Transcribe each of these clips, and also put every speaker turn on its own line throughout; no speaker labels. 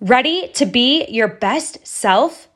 Ready to be your best self?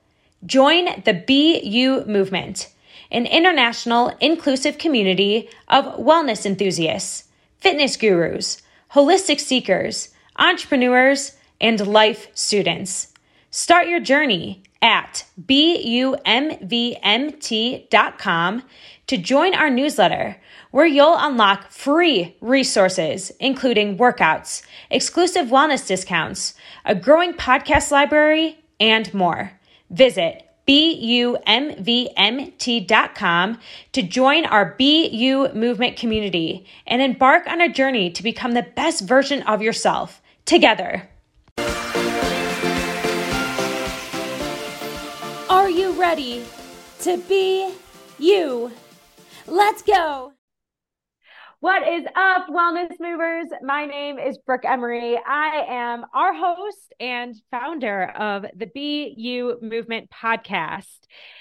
Join the You movement, an international inclusive community of wellness enthusiasts, fitness gurus, holistic seekers, entrepreneurs, and life students. Start your journey at beyoumvmt.com to join our newsletter where you'll unlock free resources, including workouts, exclusive wellness discounts, a growing podcast library, and more. Visit beyoumvmt.com to join our BU movement community and embark on a journey to become the best version of yourself together. Are you ready to be you? Let's go. What is up, Wellness Movers? My name is Brooke Emery. I am our host and founder of the BU Movement podcast.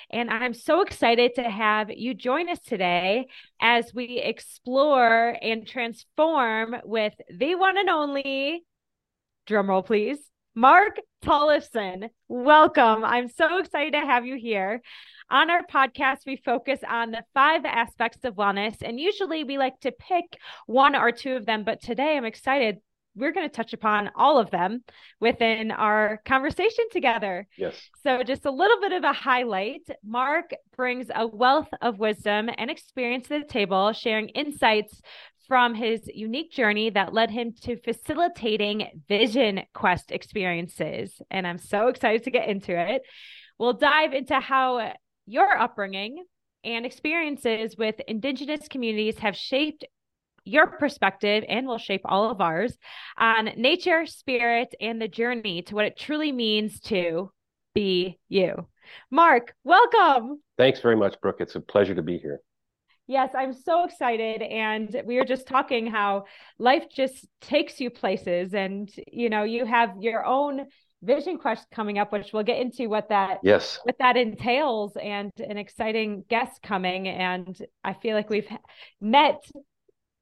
And I'm so excited to have you join us today as we explore and transform with the one and only, drumroll please, Mark Tollefson. Welcome. I'm so excited to have you here. On our podcast, we focus on the five aspects of wellness, and usually we like to pick one or two of them. But today I'm excited. We're going to touch upon all of them within our conversation together.
Yes.
So, just a little bit of a highlight Mark brings a wealth of wisdom and experience to the table, sharing insights from his unique journey that led him to facilitating Vision Quest experiences. And I'm so excited to get into it. We'll dive into how your upbringing and experiences with Indigenous communities have shaped your perspective and will shape all of ours on nature, spirit, and the journey to what it truly means to be you. Mark, welcome.
Thanks very much, Brooke. It's a pleasure to be here.
Yes, I'm so excited. And we were just talking how life just takes you places, and you know, you have your own Vision Quest coming up, which we'll get into what that
yes
what that entails, and an exciting guest coming. And I feel like we've met,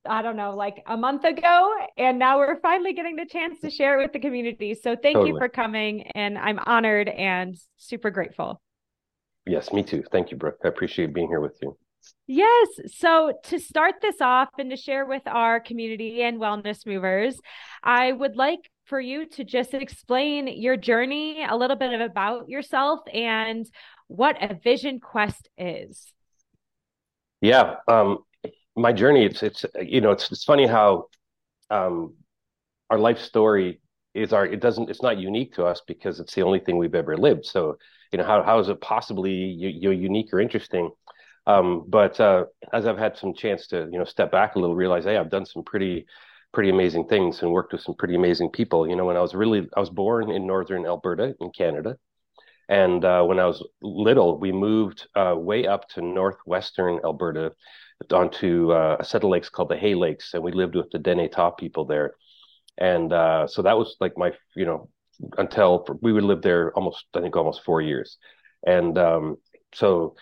I don't know, like a month ago, and now we're finally getting the chance to share it with the community. So thank totally. you for coming, and I'm honored and super grateful.
Yes, me too. Thank you, Brooke. I appreciate being here with you.
Yes. So to start this off and to share with our community and wellness movers, I would like for you to just explain your journey, a little bit about yourself, and what a vision quest is.
Yeah, um, my journey. It's it's you know it's it's funny how um, our life story is our it doesn't it's not unique to us because it's the only thing we've ever lived. So you know how how is it possibly you, unique or interesting? Um, but uh, as I've had some chance to you know step back a little, realize hey I've done some pretty pretty amazing things and worked with some pretty amazing people. You know, when I was really, I was born in northern Alberta in Canada. And uh, when I was little, we moved uh, way up to northwestern Alberta onto uh, a set of lakes called the Hay Lakes. And we lived with the Dineh Tah people there. And uh, so that was like my, you know, until we would live there almost, I think, almost four years. And um, so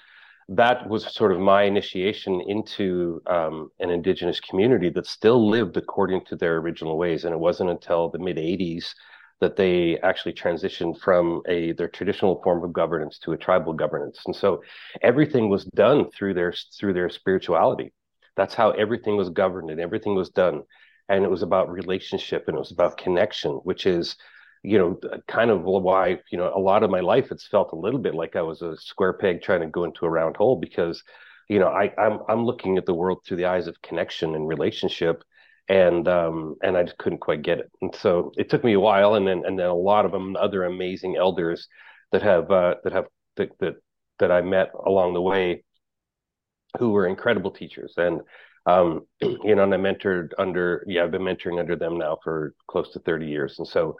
that was sort of my initiation into um, an indigenous community that still lived according to their original ways. And it wasn't until the mid 80s that they actually transitioned from a their traditional form of governance to a tribal governance. And so everything was done through their through their spirituality. That's how everything was governed and everything was done. And it was about relationship and it was about connection, which is you know, kind of why, you know, a lot of my life it's felt a little bit like I was a square peg trying to go into a round hole because, you know, I, I'm I'm looking at the world through the eyes of connection and relationship, and um and I just couldn't quite get it. And so it took me a while, and then and then a lot of them other amazing elders that have uh, that have that that that I met along the way, who were incredible teachers and. Um, you know, and I mentored under, yeah, I've been mentoring under them now for close to 30 years. And so,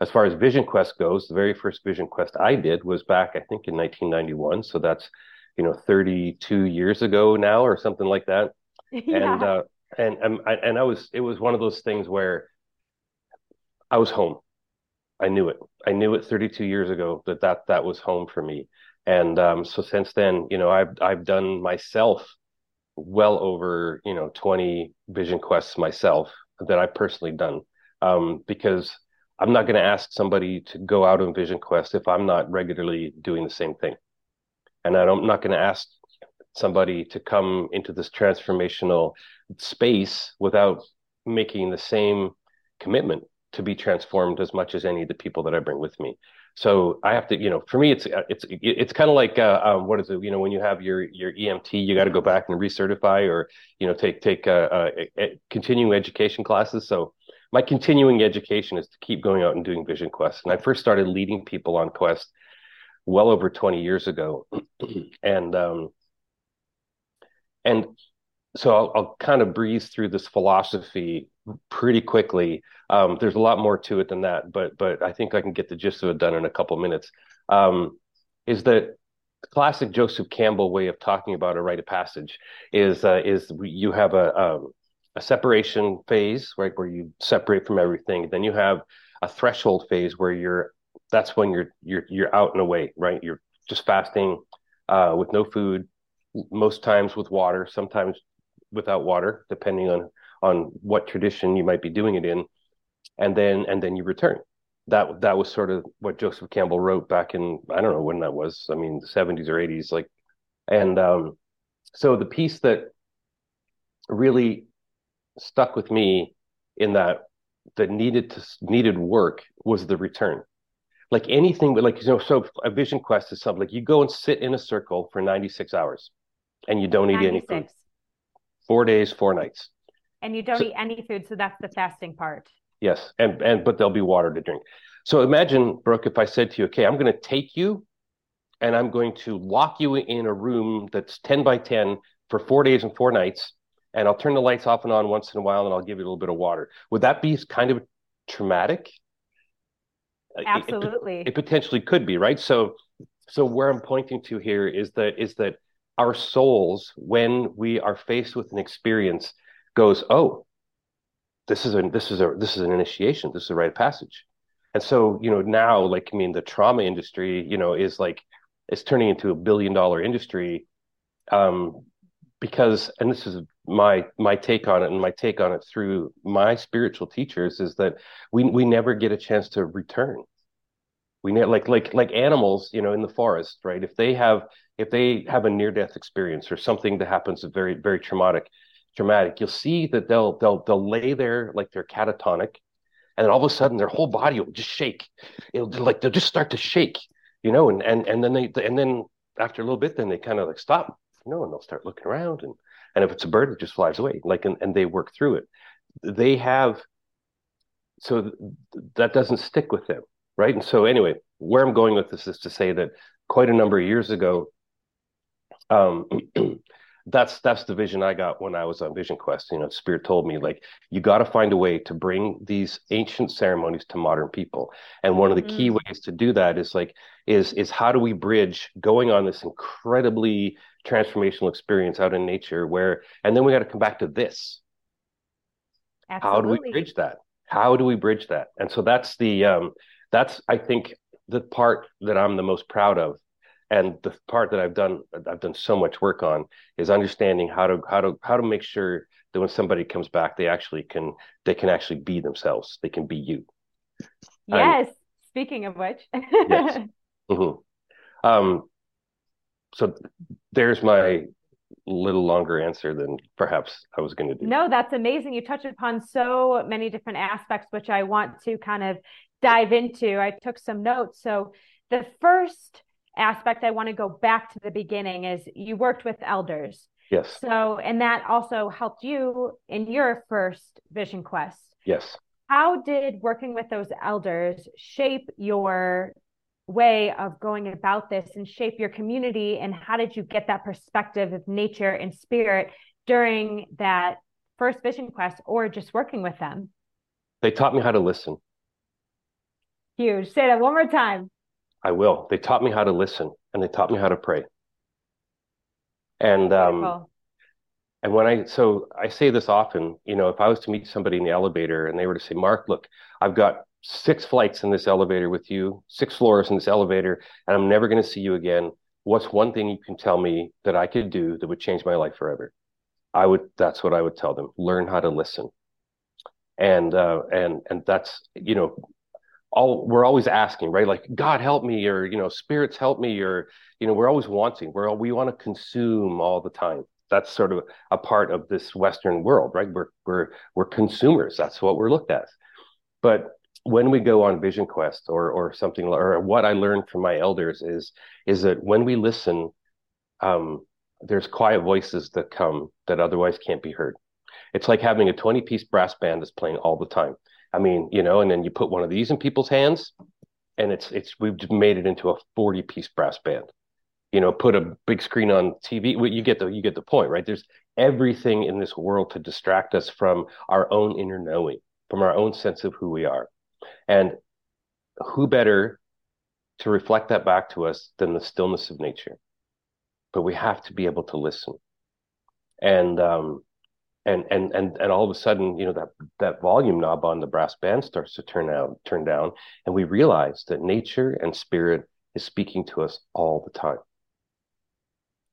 as far as Vision Quest goes, the very first Vision Quest I did was back, I think, in 1991. So that's, you know, 32 years ago now, or something like that. Yeah. And uh, and and I, and I was, it was one of those things where I was home. I knew it. I knew it 32 years ago that that that was home for me. And um, so since then, you know, I've I've done myself well over you know 20 Vision Quests myself that I've personally done um, because I'm not going to ask somebody to go out on Vision Quest if I'm not regularly doing the same thing. And I'm not going to ask somebody to come into this transformational space without making the same commitment to be transformed as much as any of the people that I bring with me. So I have to, you know, for me, it's it's it's kind of like uh, um, what is it? You know, when you have your your EMT, you got to go back and recertify, or you know, take take uh, uh, continuing education classes. So my continuing education is to keep going out and doing Vision quests. And I first started leading people on Quest well over 20 years ago, and um, and so I'll, I'll, kind of breeze through this philosophy pretty quickly. Um, there's a lot more to it than that, but but I think I can get the gist of it done in a couple minutes. Um, is that classic Joseph Campbell way of talking about a rite of passage? Is uh, is you have a um, a separation phase, right, where you separate from everything. Then you have a threshold phase where you're that's when you're you're you're out and away, right? You're just fasting uh, with no food, most times with water, sometimes without water, depending on on what tradition you might be doing it in, and then and then you return. That that was sort of what Joseph Campbell wrote back in I don't know when that was. I mean, the seventies or eighties, like, and um, so the piece that really stuck with me in that that needed to needed work was the return. Like anything, but like you know, so a vision quest is something like you go and sit in a circle for ninety six hours, and you don't 96. eat any food. Four days, four nights.
And you don't so, eat any food, so that's the fasting part.
Yes, and and but there'll be water to drink. So imagine, Brooke, if I said to you, okay, I'm going to take you, and I'm going to lock you in a room that's ten by ten for four days and four nights, and I'll turn the lights off and on once in a while, and I'll give you a little bit of water. Would that be kind of traumatic?
Absolutely.
It, it, potentially could be, right? So, so where I'm pointing to here is that is that our souls, when we are faced with an experience, goes, oh, this is a this is a this is an initiation. This is a rite of passage. And so, you know, now, like I mean, the trauma industry, you know, is like it's turning into a billion dollar industry um, because and this is my my take on it and my take on it through my spiritual teachers is that we we never get a chance to return. We ne- like like like animals you know in the forest right? If they have if they have a near death experience or something that happens very very traumatic traumatic you'll see that they'll they'll they'll lay there like they're catatonic and then all of a sudden their whole body will just shake. It'll like they'll just start to shake you know and and and then they and then after a little bit then they kind of like stop you know and they'll start looking around and and if it's a bird it just flies away like and, and they work through it they have so th- that doesn't stick with them right and so anyway where i'm going with this is to say that quite a number of years ago um that's that's the vision I got when I was on Vision Quest. You know, Spirit told me like you got to find a way to bring these ancient ceremonies to modern people, and one of the mm-hmm. key ways to do that is like is is how do we bridge going on this incredibly transformational experience out in nature where and then we got to come back to this. Absolutely. how do we bridge that? How do we bridge that? And so that's the um that's i think the part that i'm the most proud of. And the part that i've done i've done so much work on is understanding how to how to how to make sure that when somebody comes back they actually can they can actually be themselves. They can be you.
Yes. Speaking of which.
Yes. Mm-hmm. um so there's my little longer answer than perhaps I was going to do.
No, that's amazing. You touched upon so many different aspects, which I want to kind of dive into. I took some notes. So, the first aspect I want to go back to the beginning is you worked with elders.
Yes.
So, and that also helped you in your first vision quest.
Yes.
How did working with those elders shape your way of going about this and shape your community? And how did you get that perspective of nature and spirit during that first vision quest or just working with them?
They taught me how to listen.
Huge. Say that one more time.
I will. They taught me how to listen and they taught me how to pray. And um and when i so i say this often you know if i was to meet somebody in the elevator and they were to say mark look i've got six flights in this elevator with you, six floors in this elevator, and I'm never going to see you again. What's one thing you can tell me that I could do that would change my life forever? I would. That's what I would tell them. Learn how to listen. And uh, and and that's you know, all we're always asking, right? Like God help me, or you know, spirits help me, or you know, we're always wanting. We're we want to consume all the time. That's sort of a part of this Western world, right? We're we're we're consumers. That's what we're looked at. But when we go on Vision Quest or or something, or what I learned from my elders is is that when we listen, um, there's quiet voices that come that otherwise can't be heard. It's like having a 20 piece brass band that's playing all the time. I mean, you know, and then you put one of these in people's hands, and it's it's we've made it into a 40 piece brass band. You know, put a big screen on TV. You get the you get the point, right? There's everything in this world to distract us from our own inner knowing, from our own sense of who we are. And who better to reflect that back to us than the stillness of nature? But we have to be able to listen. And um, and and and and all of a sudden, you know, that that volume knob on the brass band starts to turn out, turn down, and we realize that nature and spirit is speaking to us all the time.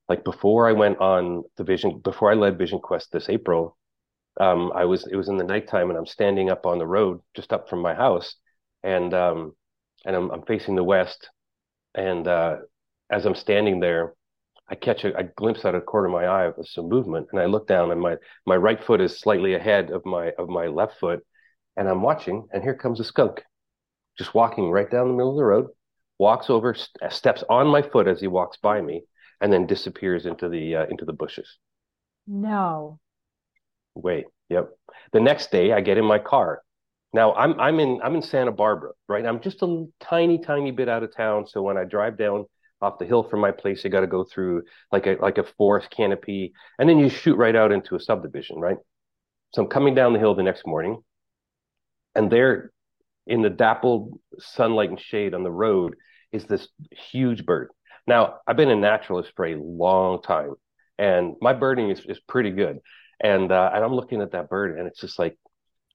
Like before I went on the vision, before I led Vision Quest this April, um, I was it was in the nighttime, and I'm standing up on the road just up from my house, and um, and I'm, I'm facing the west, and uh, as I'm standing there, I catch a, a, glimpse out of the corner of my eye of some movement, and I look down, and my my right foot is slightly ahead of my of my left foot, and I'm watching, and here comes a skunk, just walking right down the middle of the road, walks over, st- steps on my foot as he walks by me, and then disappears into the uh, into the bushes.
No.
Wait. Yep. The next day, I get in my car. Now I'm I'm in I'm in Santa Barbara, right? I'm just a tiny tiny bit out of town, so when I drive down off the hill from my place. You got to go through like a like a forest canopy, and then you shoot right out into a subdivision, right? So I'm coming down the hill the next morning, and there, in the dappled sunlight and shade on the road, is this huge bird. Now I've been a naturalist for a long time, and my birding is is pretty good. And uh, and I'm looking at that bird, and it's just like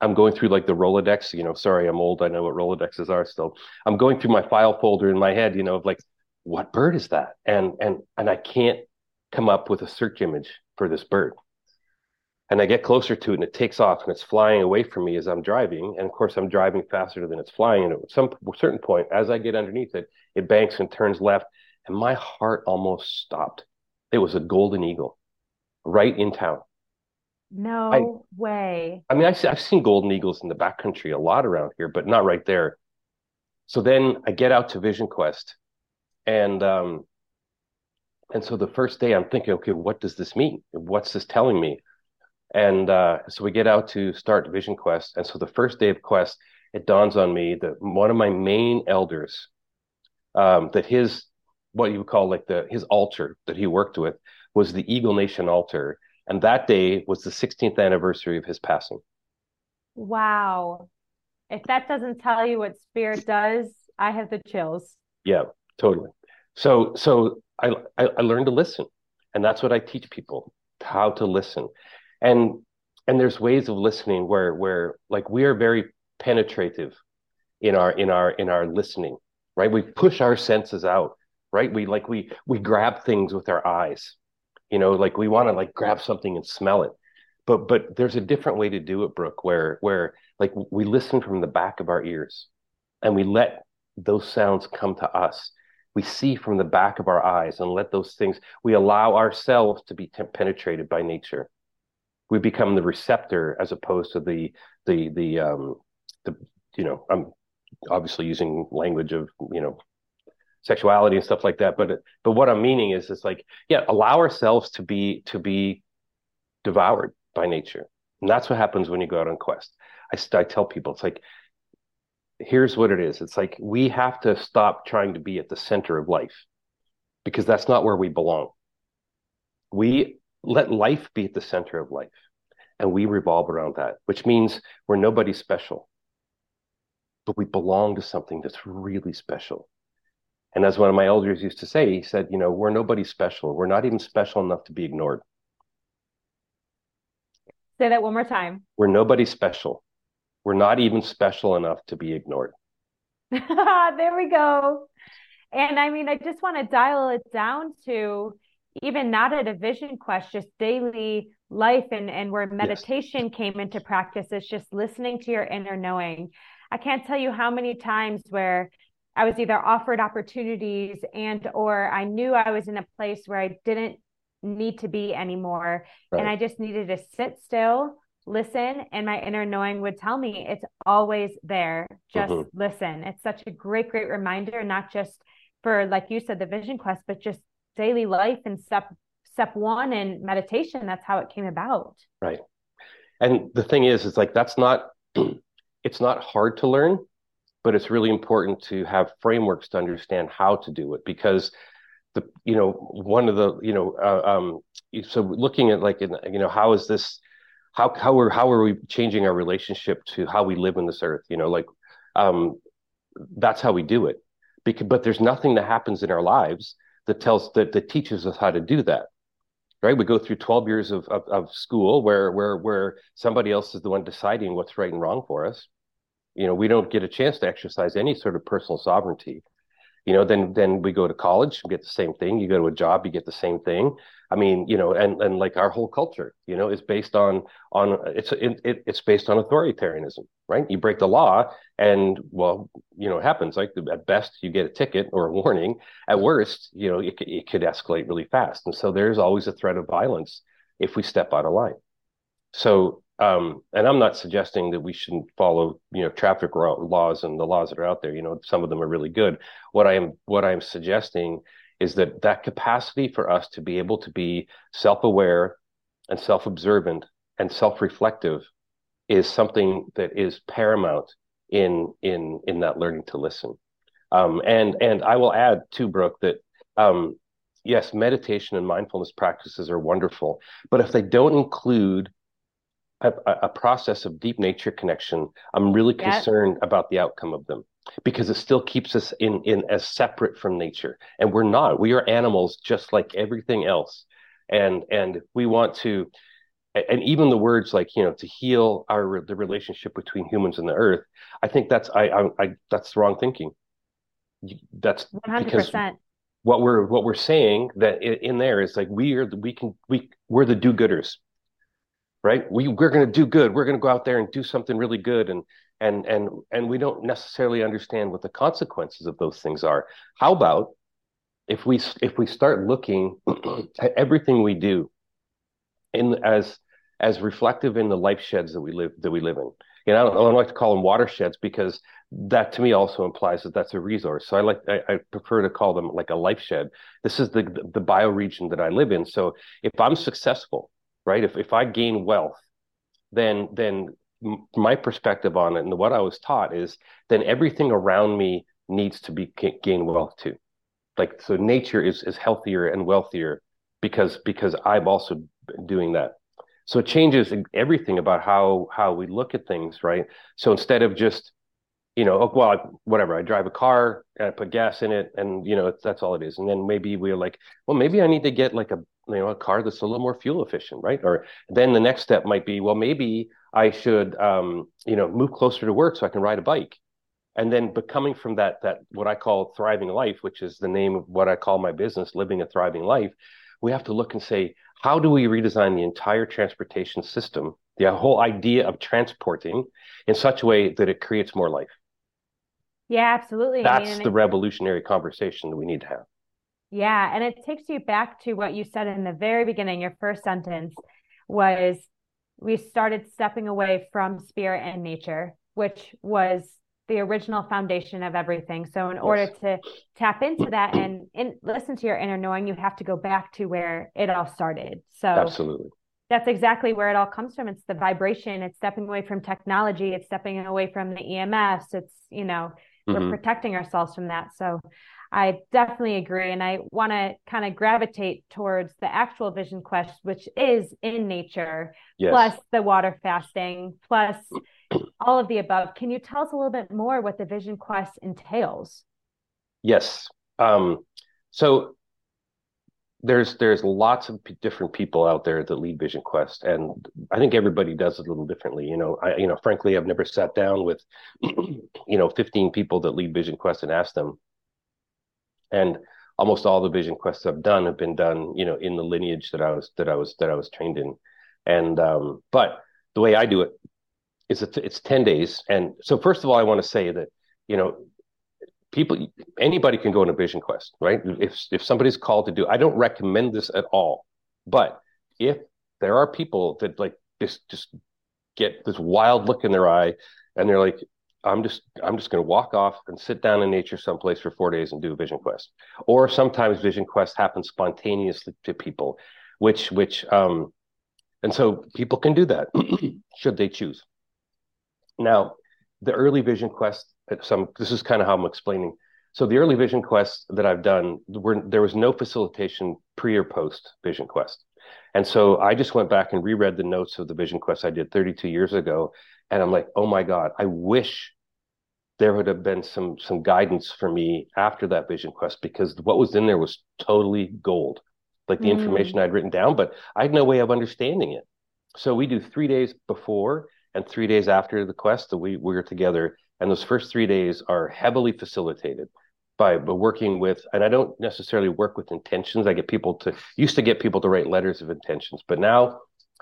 I'm going through like the Rolodex, you know, sorry, I'm old. I know what Rolodexes are still. I'm going through my file folder in my head, you know, of like what bird is that? And and and I can't come up with a search image for this bird. And I get closer to it and it takes off and it's flying away from me as I'm driving. And of course, I'm driving faster than it's flying. And at some certain point, as I get underneath it, it banks and turns left. And my heart almost stopped. It was a golden eagle right in town.
No I, way.
I mean, I, I've seen golden eagles in the backcountry a lot around here, but not right there. So then I get out to Vision Quest and um, and so the first day I'm thinking, okay, what does this mean? What's this telling me? And uh, so we get out to start Vision Quest. And so the first day of Quest, it dawns on me that one of my main elders, um, that his what you would call like the his altar that he worked with was the Eagle Nation altar, and that day was the 16th anniversary of his passing.
Wow! If that doesn't tell you what spirit does, I have the chills.
Yeah, totally. So so I, I I learned to listen, and that's what I teach people how to listen, and and there's ways of listening where where like we are very penetrative in our in our in our listening, right? We push our senses out, right? We like we we grab things with our eyes, you know, like we want to like grab something and smell it, but but there's a different way to do it, Brooke, where where like we listen from the back of our ears, and we let those sounds come to us we see from the back of our eyes and let those things, we allow ourselves to be penetrated by nature. We become the receptor as opposed to the, the, the, um, the, you know, I'm obviously using language of, you know, sexuality and stuff like that. But, but what I'm meaning is, it's like, yeah, allow ourselves to be, to be devoured by nature. And that's what happens when you go out on quest. I, I tell people, it's like, here's what it is it's like we have to stop trying to be at the center of life because that's not where we belong we let life be at the center of life and we revolve around that which means we're nobody special but we belong to something that's really special and as one of my elders used to say he said you know we're nobody special we're not even special enough to be ignored
say that one more time
we're nobody special we're not even special enough to be ignored.
there we go. And I mean, I just want to dial it down to even not a division quest, just daily life and, and where meditation yes. came into practice is just listening to your inner knowing. I can't tell you how many times where I was either offered opportunities and or I knew I was in a place where I didn't need to be anymore right. and I just needed to sit still, listen and my inner knowing would tell me it's always there. Just mm-hmm. listen. It's such a great great reminder not just for like you said the vision quest but just daily life and step step 1 and meditation that's how it came about.
Right. And the thing is it's like that's not it's not hard to learn but it's really important to have frameworks to understand how to do it because the you know one of the you know uh, um, so looking at like in, you know how is this how how are how are we changing our relationship to how we live in this earth? You know like um, that's how we do it. Because but there's nothing that happens in our lives that tells that that teaches us how to do that right? We go through 12 years of, of, of school where where where somebody else is the one deciding what's right and wrong for us you know we don't get a chance to exercise any sort of personal sovereignty. You know then then we go to college we get the same thing. You go to a job you get the same thing. I mean you know and and like our whole culture you know is based on on it's it, it, it's based on authoritarianism right? You break the law and well you know it happens. Like at best you get a ticket or a warning. At worst you know it, it could escalate really fast. And so there's always a threat of violence if we step out of line. So um, and I'm not suggesting that we shouldn't follow, you know, traffic laws and the laws that are out there. You know, some of them are really good. What I am what I am suggesting is that that capacity for us to be able to be self-aware and self-observant and self-reflective is something that is paramount in in in that learning to listen. Um, and and I will add too, Brooke, that um, yes, meditation and mindfulness practices are wonderful, but if they don't include a, a, process of deep nature connection, I'm really concerned about the outcome of them because it still keeps us in in as separate from nature, and we're not. We are animals just like everything else, and and we want to. And even the words like you know to heal our the relationship between humans and the earth, I think that's I I, I that's the wrong thinking. That's 100%. because what we're what we're saying that in, in there is like we are we can we we're the do-gooders right? We we're going to do good. We're going to go out there and do something really good, and and and and we don't necessarily understand what the consequences of those things are. How about if we if we start looking at everything we do in as as reflective in the life sheds that we live that we live in. You know, I don't, I don't like to call them watersheds because that to me also implies that that's a resource. So I like I, I, prefer to call them like a life shed. This is the the bioregion that I live in. So if I'm successful right? If if I gain wealth, then then my perspective on it and what I was taught is then everything around me needs to be gain wealth too. Like so, nature is is healthier and wealthier because because I'm also doing that. So it changes everything about how how we look at things, right? So instead of just you know, oh, well, whatever. I drive a car, and I put gas in it, and you know, that's all it is. And then maybe we're like, well, maybe I need to get like a you know a car that's a little more fuel efficient, right? Or then the next step might be, well, maybe I should um, you know move closer to work so I can ride a bike. And then, but coming from that that what I call thriving life, which is the name of what I call my business, living a thriving life, we have to look and say, how do we redesign the entire transportation system, the whole idea of transporting, in such a way that it creates more life?
Yeah, absolutely.
That's I mean, the revolutionary conversation that we need to have.
Yeah. And it takes you back to what you said in the very beginning. Your first sentence was we started stepping away from spirit and nature, which was the original foundation of everything. So in order to tap into that and in, listen to your inner knowing, you have to go back to where it all started. So
absolutely.
That's exactly where it all comes from. It's the vibration. It's stepping away from technology. It's stepping away from the EMS. It's, you know, mm-hmm. we're protecting ourselves from that. So I definitely agree. And I want to kind of gravitate towards the actual vision quest, which is in nature, yes. plus the water fasting, plus all of the above. Can you tell us a little bit more what the vision quest entails?
Yes. Um, so there's there's lots of p- different people out there that lead Vision Quest, and I think everybody does it a little differently. You know, I you know, frankly, I've never sat down with you know 15 people that lead Vision Quest and asked them. And almost all the Vision Quests I've done have been done, you know, in the lineage that I was that I was that I was trained in. And um, but the way I do it is it's, it's 10 days. And so first of all, I want to say that, you know, people, anybody can go on a vision quest, right? If, if somebody's called to do, I don't recommend this at all, but if there are people that like just, just get this wild look in their eye and they're like, I'm just I'm just going to walk off and sit down in nature someplace for four days and do a vision quest. Or sometimes vision quests happen spontaneously to people, which which um, and so people can do that should they choose. Now, the early vision quest, some this is kind of how I'm explaining. So the early vision quests that I've done, were, there was no facilitation pre or post vision quest. And so I just went back and reread the notes of the vision quest I did 32 years ago. And I'm like, oh my God, I wish there would have been some some guidance for me after that vision quest because what was in there was totally gold like the mm. information i'd written down but i had no way of understanding it so we do three days before and three days after the quest that we, we were together and those first three days are heavily facilitated by, working with and i don't necessarily work with intentions i get people to used to get people to write letters of intentions but now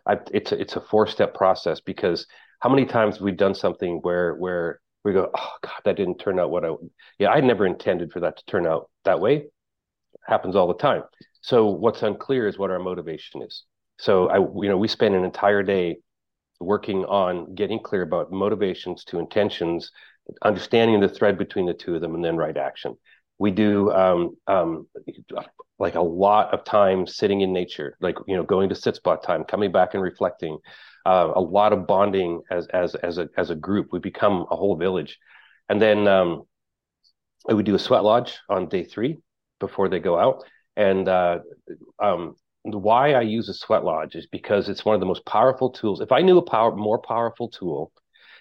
I, it's a, it's a four step process because how many times we've done something where where we go, oh God, that didn't turn out what I, yeah, I never intended for that to turn out that way. It happens all the time. So what's unclear is what our motivation is. So I, you know, we spend an entire day working on getting clear about motivations to intentions, understanding the thread between the two of them, and then right action. We do um, um, like a lot of time sitting in nature, like you know, going to sit spot time, coming back and reflecting, uh, a lot of bonding as as as a as a group. We become a whole village, and then um, we do a sweat lodge on day three before they go out. And uh, um, why I use a sweat lodge is because it's one of the most powerful tools. If I knew a power more powerful tool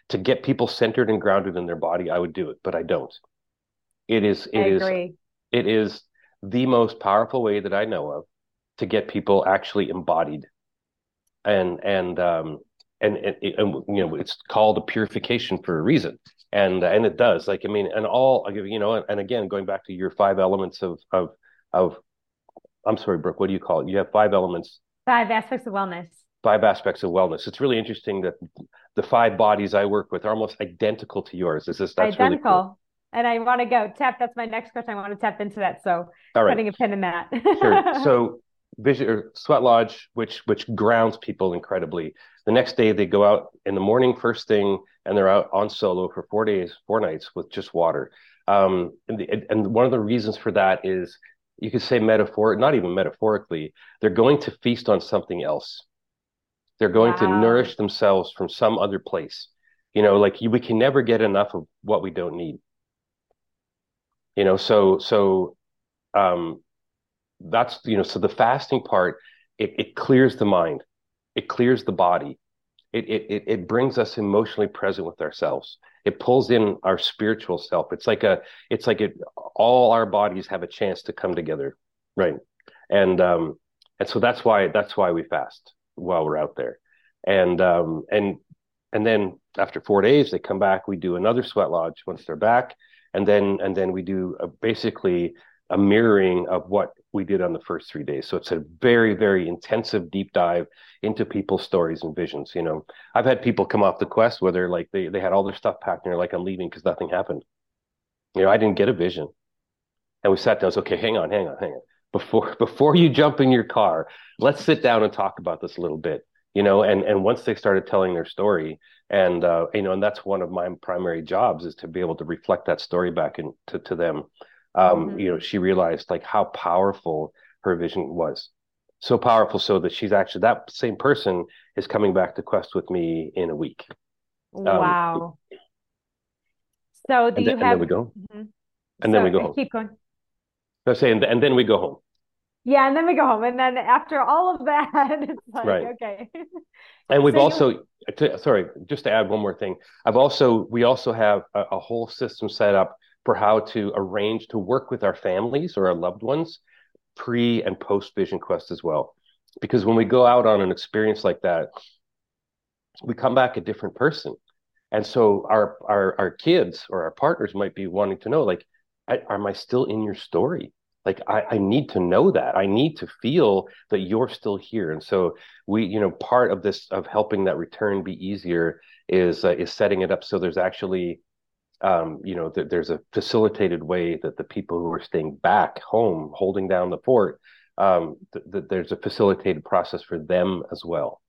to get people centered and grounded in their body, I would do it, but I don't. It is it is it is the most powerful way that I know of to get people actually embodied and and um, and, and, and you know it's called a purification for a reason and and it does like i mean and all you know and again going back to your five elements of of of i'm sorry brooke what do you call it? You have five elements.
Five aspects of wellness.
Five aspects of wellness. It's really interesting that the five bodies i work with are almost identical to yours. Is this that's identical really cool.
and i want to go tap that's my next question i want to tap into that so all right. putting a pin in that.
Sure. So vision or sweat lodge which which grounds people incredibly. The next day they go out in the morning first thing and they're out on solo for four days four nights with just water. Um, and, the, and one of the reasons for that is you could say metaphor not even metaphorically they're going to feast on something else. They're going wow. to nourish themselves from some other place. You know like we can never get enough of what we don't need. You know so so um that's you know so the fasting part it, it clears the mind. It clears the body it, it it brings us emotionally present with ourselves. It pulls in our spiritual self. It's like a it's like it all our bodies have a chance to come together right? And um and so that's why that's why we fast while we're out there. And um and and then after four days they come back. We do another sweat lodge once they're back. And then and then we do a, basically a mirroring of what we did on the first three days. So it's a very, very intensive deep dive into people's stories and visions. You know, I've had people come off the quest where they're like they they had all their stuff packed and they're like, I'm leaving because nothing happened. You know, I didn't get a vision. And we sat down, was okay, hang on, hang on, hang on. Before before you jump in your car, let's sit down and talk about this a little bit. You know, and and once they started telling their story, and uh, you know, and that's one of my primary jobs is to be able to reflect that story back into to them um, mm-hmm. you know, she realized like how powerful her vision was. So powerful, so that she's actually that same person is coming back to Quest with me in a week.
Um, wow. Um, so do you
then,
have? And
then we go. Mm-hmm. And so, then we go home.
Keep going.
I say, and, and then we go home.
Yeah, and then we go home, and then after all of that, it's like right. okay.
and we've so also, to, sorry, just to add one more thing. I've also, we also have a, a whole system set up for how to arrange to work with our families or our loved ones pre and post vision quest as well. Because when we go out on an experience like that we come back a different person. And so our our our kids or our partners might be wanting to know like I, am i still in your story? Like I, I need to know that. I need to feel that you're still here. And so we you know part of this of helping that return be easier is uh, is setting it up so there's actually um, you know th- there's a facilitated way that the people who are staying back home holding down the fort um, th- th- there's a facilitated process for them as well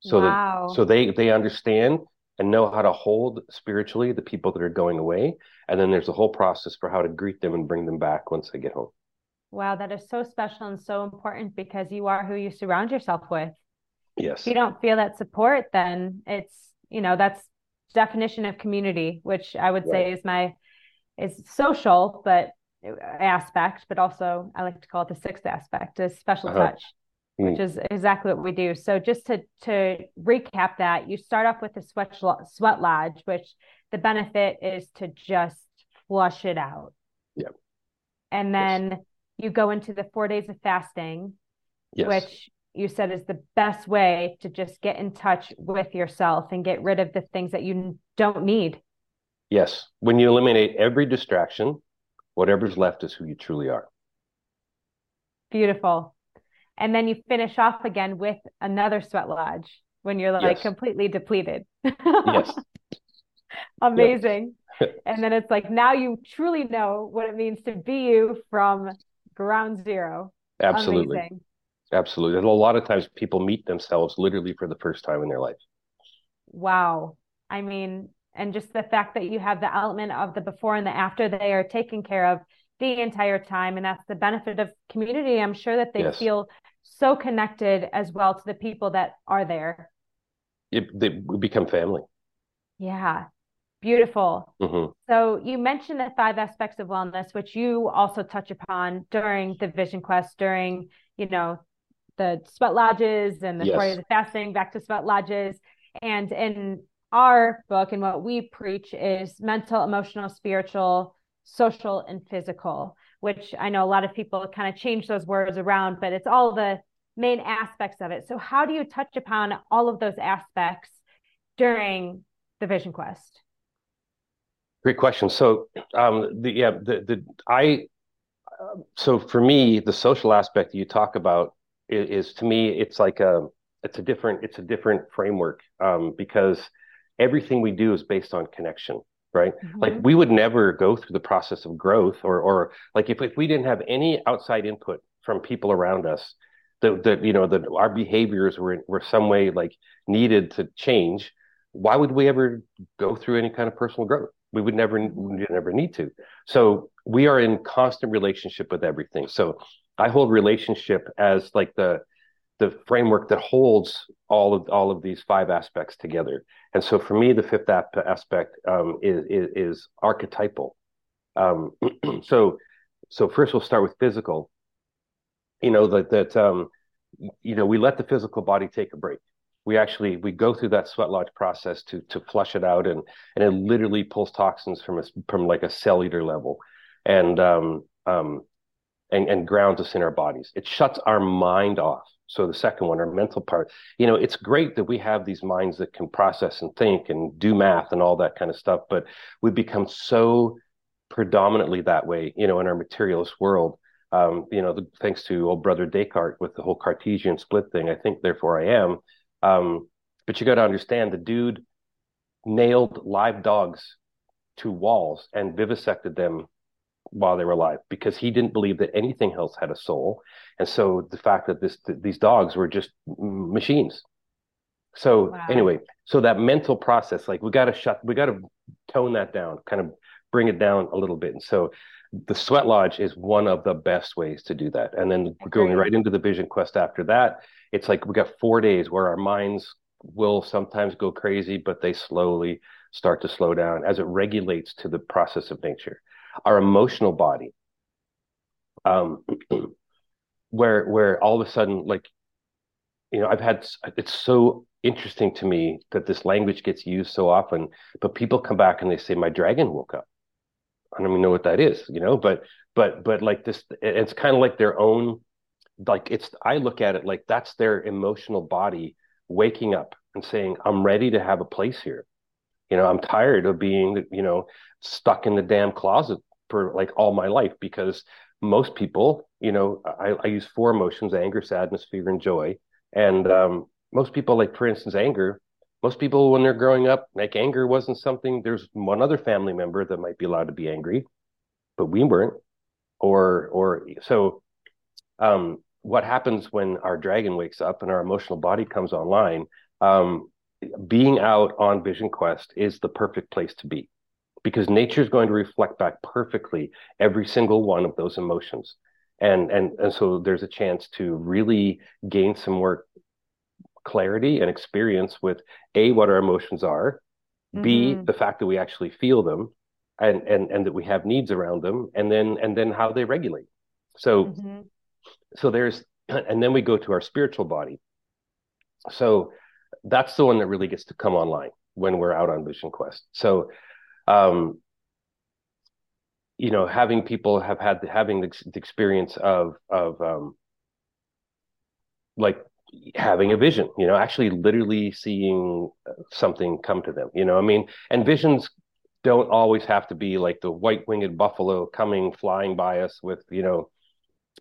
so wow. that so they they understand and know how to hold spiritually the people that are going away. And then there's a whole process for how to greet them and bring them back once they get home.
Wow, that is so special and so important because you are who you surround yourself with.
Yes.
If you don't feel that support, then it's, you know, that's definition of community, which I would right. say is my is social, but aspect, but also I like to call it the sixth aspect, is special uh-huh. touch mm. which is exactly what we do. So just to to recap that, you start off with the sweat sweat lodge, which the benefit is to just flush it out.
Yeah.
And then yes. you go into the four days of fasting, yes. which you said is the best way to just get in touch with yourself and get rid of the things that you don't need.
Yes. When you eliminate every distraction, whatever's left is who you truly are.
Beautiful and then you finish off again with another sweat lodge when you're like yes. completely depleted.
yes.
Amazing. and then it's like now you truly know what it means to be you from ground zero.
Absolutely. Amazing. Absolutely. And a lot of times people meet themselves literally for the first time in their life.
Wow. I mean, and just the fact that you have the element of the before and the after they are taken care of the entire time and that's the benefit of community i'm sure that they yes. feel so connected as well to the people that are there
it, they become family
yeah beautiful
mm-hmm.
so you mentioned the five aspects of wellness which you also touch upon during the vision quest during you know the sweat lodges and the story yes. the fasting back to sweat lodges and in our book and what we preach is mental emotional spiritual social and physical, which I know a lot of people kind of change those words around, but it's all the main aspects of it. So, how do you touch upon all of those aspects during the Vision Quest?
Great question. So, um, the yeah, the the I, uh, so for me, the social aspect that you talk about is, is, to me, it's like a, it's a different, it's a different framework um, because everything we do is based on connection right? Mm-hmm. like we would never go through the process of growth or or like if, if we didn't have any outside input from people around us that that you know that our behaviors were were some way like needed to change why would we ever go through any kind of personal growth? We would never we never need to. So we are in constant relationship with everything. So i hold relationship as like the the framework that holds all of all of these five aspects together. And so for me, the fifth aspect um, is, is, is archetypal. Um, so so first we'll start with physical. You know that that um, you know we let the physical body take a break. We actually we go through that sweat lodge process to to flush it out, and and it literally pulls toxins from a, from like a cellular level, and um, um, and and grounds us in our bodies. It shuts our mind off so the second one, our mental part, you know, it's great that we have these minds that can process and think and do math and all that kind of stuff, but we become so predominantly that way, you know, in our materialist world. Um, you know, the, thanks to old brother Descartes with the whole Cartesian split thing. I think, therefore, I am. Um, but you got to understand, the dude nailed live dogs to walls and vivisected them while they were alive because he didn't believe that anything else had a soul. And so the fact that this th- these dogs were just machines. So wow. anyway so that mental process like we got to shut we got to tone that down kind of bring it down a little bit. And so the sweat lodge is one of the best ways to do that. And then going right into the vision quest after that it's like we got four days where our minds will sometimes go crazy but they slowly start to slow down as it regulates to the process of nature our emotional body um where where all of a sudden like you know i've had it's so interesting to me that this language gets used so often but people come back and they say my dragon woke up. I don't even know what that is you know but but but like this it's kind of like their own like it's i look at it like that's their emotional body waking up and saying i'm ready to have a place here you know i'm tired of being you know stuck in the damn closet for like all my life because most people, you know, I, I use four emotions: anger, sadness, fear, and joy. And um, most people, like for instance, anger. Most people, when they're growing up, like anger wasn't something. There's one other family member that might be allowed to be angry, but we weren't. Or, or so. Um, what happens when our dragon wakes up and our emotional body comes online? Um, being out on Vision Quest is the perfect place to be because nature is going to reflect back perfectly every single one of those emotions and and and so there's a chance to really gain some more clarity and experience with a what our emotions are mm-hmm. b the fact that we actually feel them and and and that we have needs around them and then and then how they regulate so mm-hmm. so there's and then we go to our spiritual body so that's the one that really gets to come online when we're out on vision quest. So um, you know, having people have had the, having the, the experience of of um, like having a vision, you know, actually literally seeing something come to them, you know, I mean, and visions don't always have to be like the white winged buffalo coming flying by us with, you know,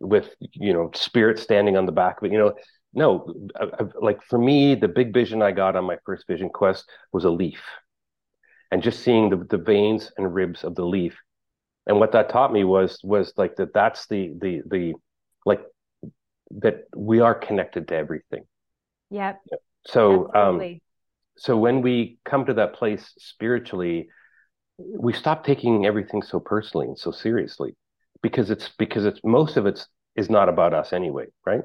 with, you know, spirit standing on the back it, you know, no, I, I, like for me, the big vision I got on my first vision quest was a leaf. And just seeing the, the veins and ribs of the leaf. And what that taught me was was like that that's the the the like that we are connected to everything.
Yep.
So um, Absolutely. um so when we come to that place spiritually we stop taking everything so personally and so seriously. Because it's because it's most of it's is not about us anyway right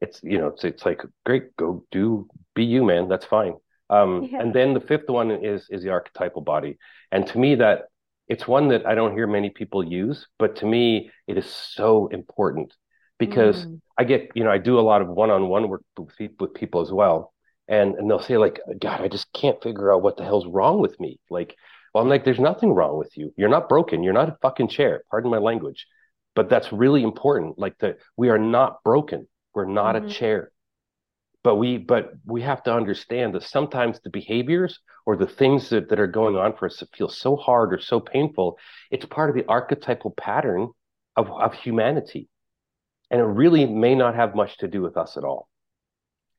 it's you know it's it's like great go do be you man that's fine um, yeah. And then the fifth one is is the archetypal body, and to me that it's one that I don't hear many people use, but to me it is so important because mm. I get you know I do a lot of one on one work with, with people as well, and and they'll say like God I just can't figure out what the hell's wrong with me like. Well, I'm like, there's nothing wrong with you. You're not broken. You're not a fucking chair. Pardon my language, but that's really important. Like that, we are not broken. We're not mm-hmm. a chair. But we but we have to understand that sometimes the behaviors or the things that, that are going on for us that feel so hard or so painful it's part of the archetypal pattern of, of humanity. And it really may not have much to do with us at all.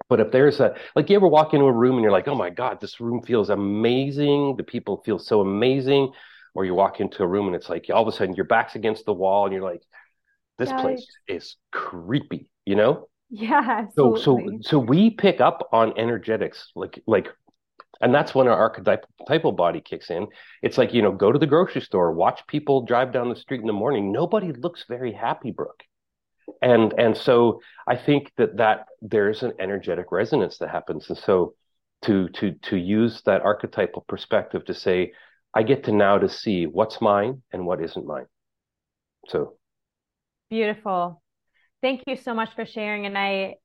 But if there's a like you ever walk into a room and you're like oh my god this room feels amazing. The people feel so amazing. Or you walk into a room and it's like all of a sudden your back's against the wall and you're like this place is creepy you know
yeah.
So so so we pick up on energetics like like and that's when our archetypal body kicks in. It's like, you know, go to the grocery store, watch people drive down the street in the morning. Nobody looks very happy, Brooke. And and so I think that that there's an energetic resonance that happens. And so to to to use that archetypal perspective to say, I get to now to see what's mine and what isn't mine. So
beautiful thank you so much for sharing. And I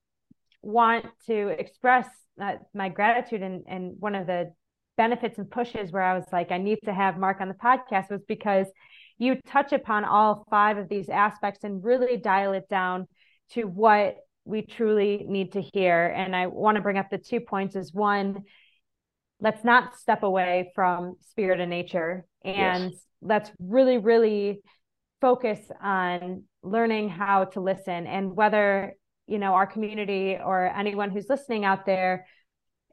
want to express uh, my gratitude. And, and one of the benefits and pushes where I was like, I need to have Mark on the podcast was because you touch upon all five of these aspects and really dial it down to what we truly need to hear. And I want to bring up the two points is one, let's not step away from spirit and nature. And yes. let's really, really focus on learning how to listen and whether you know our community or anyone who's listening out there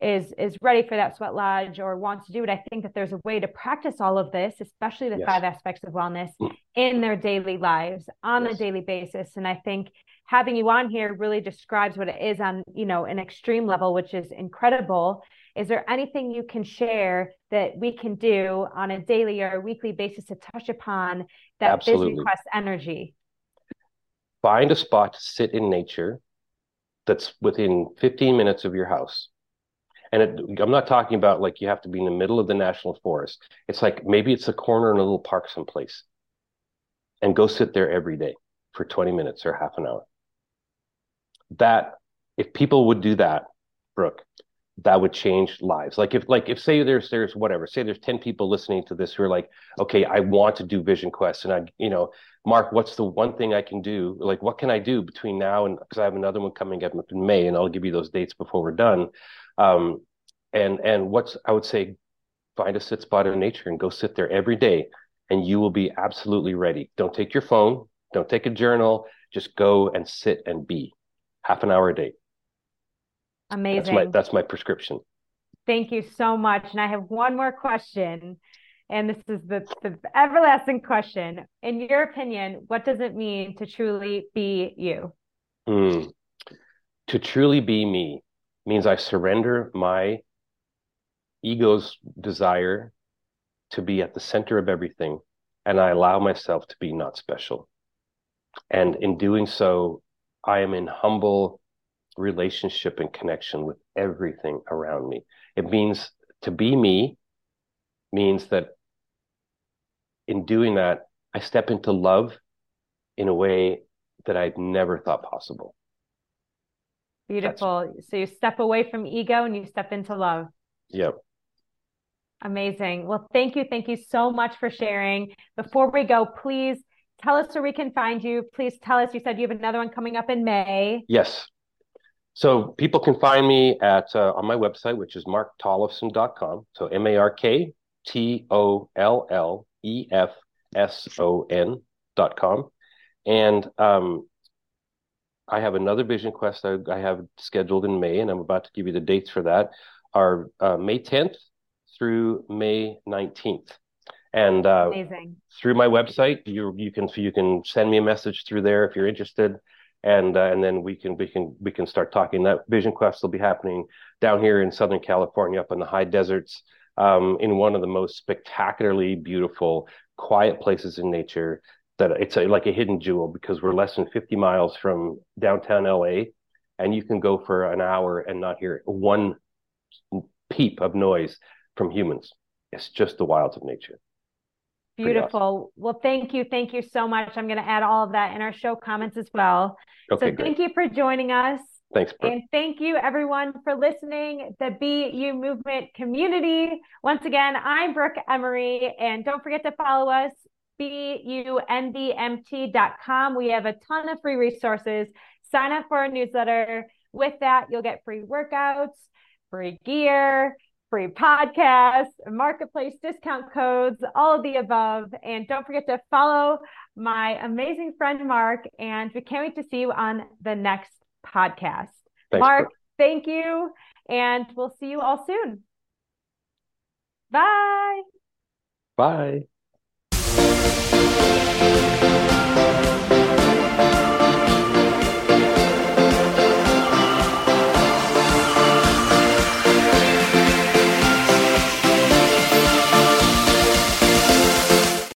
is is ready for that sweat lodge or wants to do it i think that there's a way to practice all of this especially the yes. five aspects of wellness in their daily lives on yes. a daily basis and i think having you on here really describes what it is on you know an extreme level which is incredible is there anything you can share that we can do on a daily or a weekly basis to touch upon that Absolutely. vision quest energy
find a spot to sit in nature that's within 15 minutes of your house. And it, I'm not talking about like you have to be in the middle of the national forest. It's like maybe it's a corner in a little park someplace. And go sit there every day for 20 minutes or half an hour. That, if people would do that, Brooke, that would change lives. Like if like if say there's there's whatever, say there's 10 people listening to this who are like, okay, I want to do Vision Quest and I, you know, Mark, what's the one thing I can do? Like what can I do between now and because I have another one coming up in May and I'll give you those dates before we're done. Um and and what's I would say find a sit spot in nature and go sit there every day and you will be absolutely ready. Don't take your phone, don't take a journal, just go and sit and be half an hour a day.
Amazing.
That's my, that's my prescription.
Thank you so much. And I have one more question. And this is the, the everlasting question. In your opinion, what does it mean to truly be you?
Mm. To truly be me means I surrender my ego's desire to be at the center of everything and I allow myself to be not special. And in doing so, I am in humble relationship and connection with everything around me. It means to be me means that in doing that, I step into love in a way that I'd never thought possible.
Beautiful. That's... So you step away from ego and you step into love.
Yep.
Amazing. Well, thank you. Thank you so much for sharing. Before we go, please tell us where we can find you. Please tell us. You said you have another one coming up in May.
Yes. So people can find me at uh, on my website, which is marktollefson.com. So M A R K T O L L E F S O N dot com. And um, I have another Vision Quest I, I, have scheduled in May, and I'm about to give you the dates for that. Are uh, May 10th through May 19th. And uh, through my website, you you can you can send me a message through there if you're interested and uh, and then we can we can we can start talking. That Vision Quest will be happening down here in Southern California, up in the high deserts, um, in one of the most spectacularly beautiful, quiet places in nature. That it's a, like a hidden jewel because we're less than 50 miles from downtown LA, and you can go for an hour and not hear one peep of noise from humans. It's just the wilds of nature.
Beautiful. Awesome. Well, thank you. Thank you so much. I'm going to add all of that in our show comments as well. Okay, so great. thank you for joining us.
Thanks.
Brooke. And thank you everyone for listening, the Be You Movement community. Once again, I'm Brooke Emery, and don't forget to follow us, beyoumvmt.com. We have a ton of free resources. Sign up for our newsletter. With that, you'll get free workouts, free gear, free podcasts, marketplace discount codes, all of the above. And don't forget to follow my amazing friend Mark. And we can't wait to see you on the next podcast. Thanks, Mark, thank you. And we'll see you all soon. Bye.
Bye.